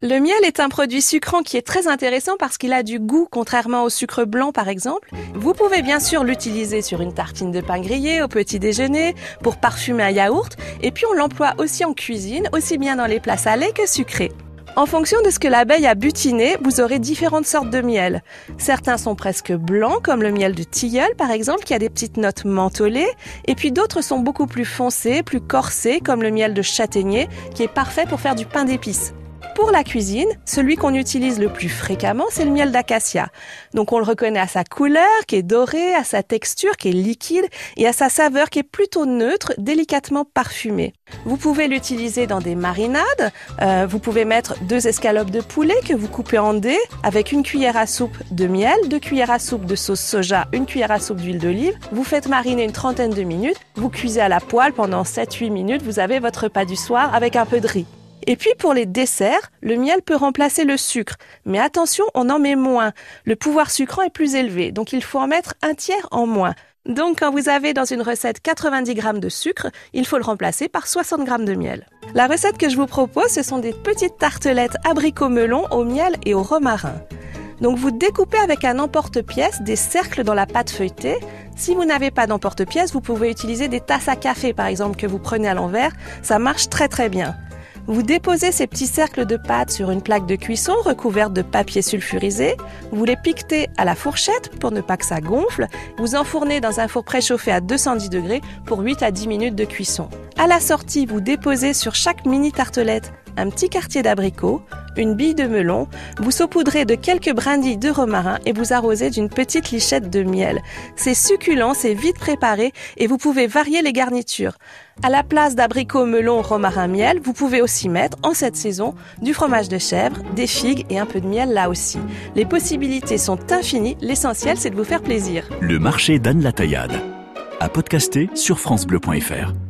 Le miel est un produit sucrant qui est très intéressant parce qu'il a du goût, contrairement au sucre blanc par exemple. Vous pouvez bien sûr l'utiliser sur une tartine de pain grillé au petit déjeuner, pour parfumer un yaourt, et puis on l'emploie aussi en cuisine, aussi bien dans les plats salés que sucrés. En fonction de ce que l'abeille a butiné, vous aurez différentes sortes de miel. Certains sont presque blancs, comme le miel de tilleul par exemple, qui a des petites notes mentholées, et puis d'autres sont beaucoup plus foncés, plus corsés, comme le miel de châtaignier, qui est parfait pour faire du pain d'épices. Pour la cuisine, celui qu'on utilise le plus fréquemment, c'est le miel d'acacia. Donc on le reconnaît à sa couleur qui est dorée, à sa texture qui est liquide et à sa saveur qui est plutôt neutre, délicatement parfumée. Vous pouvez l'utiliser dans des marinades. Euh, vous pouvez mettre deux escalopes de poulet que vous coupez en dés avec une cuillère à soupe de miel, deux cuillères à soupe de sauce soja, une cuillère à soupe d'huile d'olive. Vous faites mariner une trentaine de minutes. Vous cuisez à la poêle pendant 7-8 minutes. Vous avez votre repas du soir avec un peu de riz. Et puis pour les desserts, le miel peut remplacer le sucre. Mais attention, on en met moins. Le pouvoir sucrant est plus élevé, donc il faut en mettre un tiers en moins. Donc quand vous avez dans une recette 90 g de sucre, il faut le remplacer par 60 g de miel. La recette que je vous propose, ce sont des petites tartelettes abricot melon au miel et au romarin. Donc vous découpez avec un emporte-pièce des cercles dans la pâte feuilletée. Si vous n'avez pas d'emporte-pièce, vous pouvez utiliser des tasses à café par exemple que vous prenez à l'envers. Ça marche très très bien. Vous déposez ces petits cercles de pâte sur une plaque de cuisson recouverte de papier sulfurisé. Vous les piquetez à la fourchette pour ne pas que ça gonfle. Vous enfournez dans un four préchauffé à 210 degrés pour 8 à 10 minutes de cuisson. À la sortie, vous déposez sur chaque mini tartelette un petit quartier d'abricot, une bille de melon, vous saupoudrez de quelques brindilles de romarin et vous arrosez d'une petite lichette de miel. C'est succulent, c'est vite préparé et vous pouvez varier les garnitures. À la place d'abricot, melon, romarin, miel, vous pouvez aussi mettre, en cette saison, du fromage de chèvre, des figues et un peu de miel là aussi. Les possibilités sont infinies, l'essentiel c'est de vous faire plaisir. Le marché d'Anne Latayade. À podcaster sur FranceBleu.fr.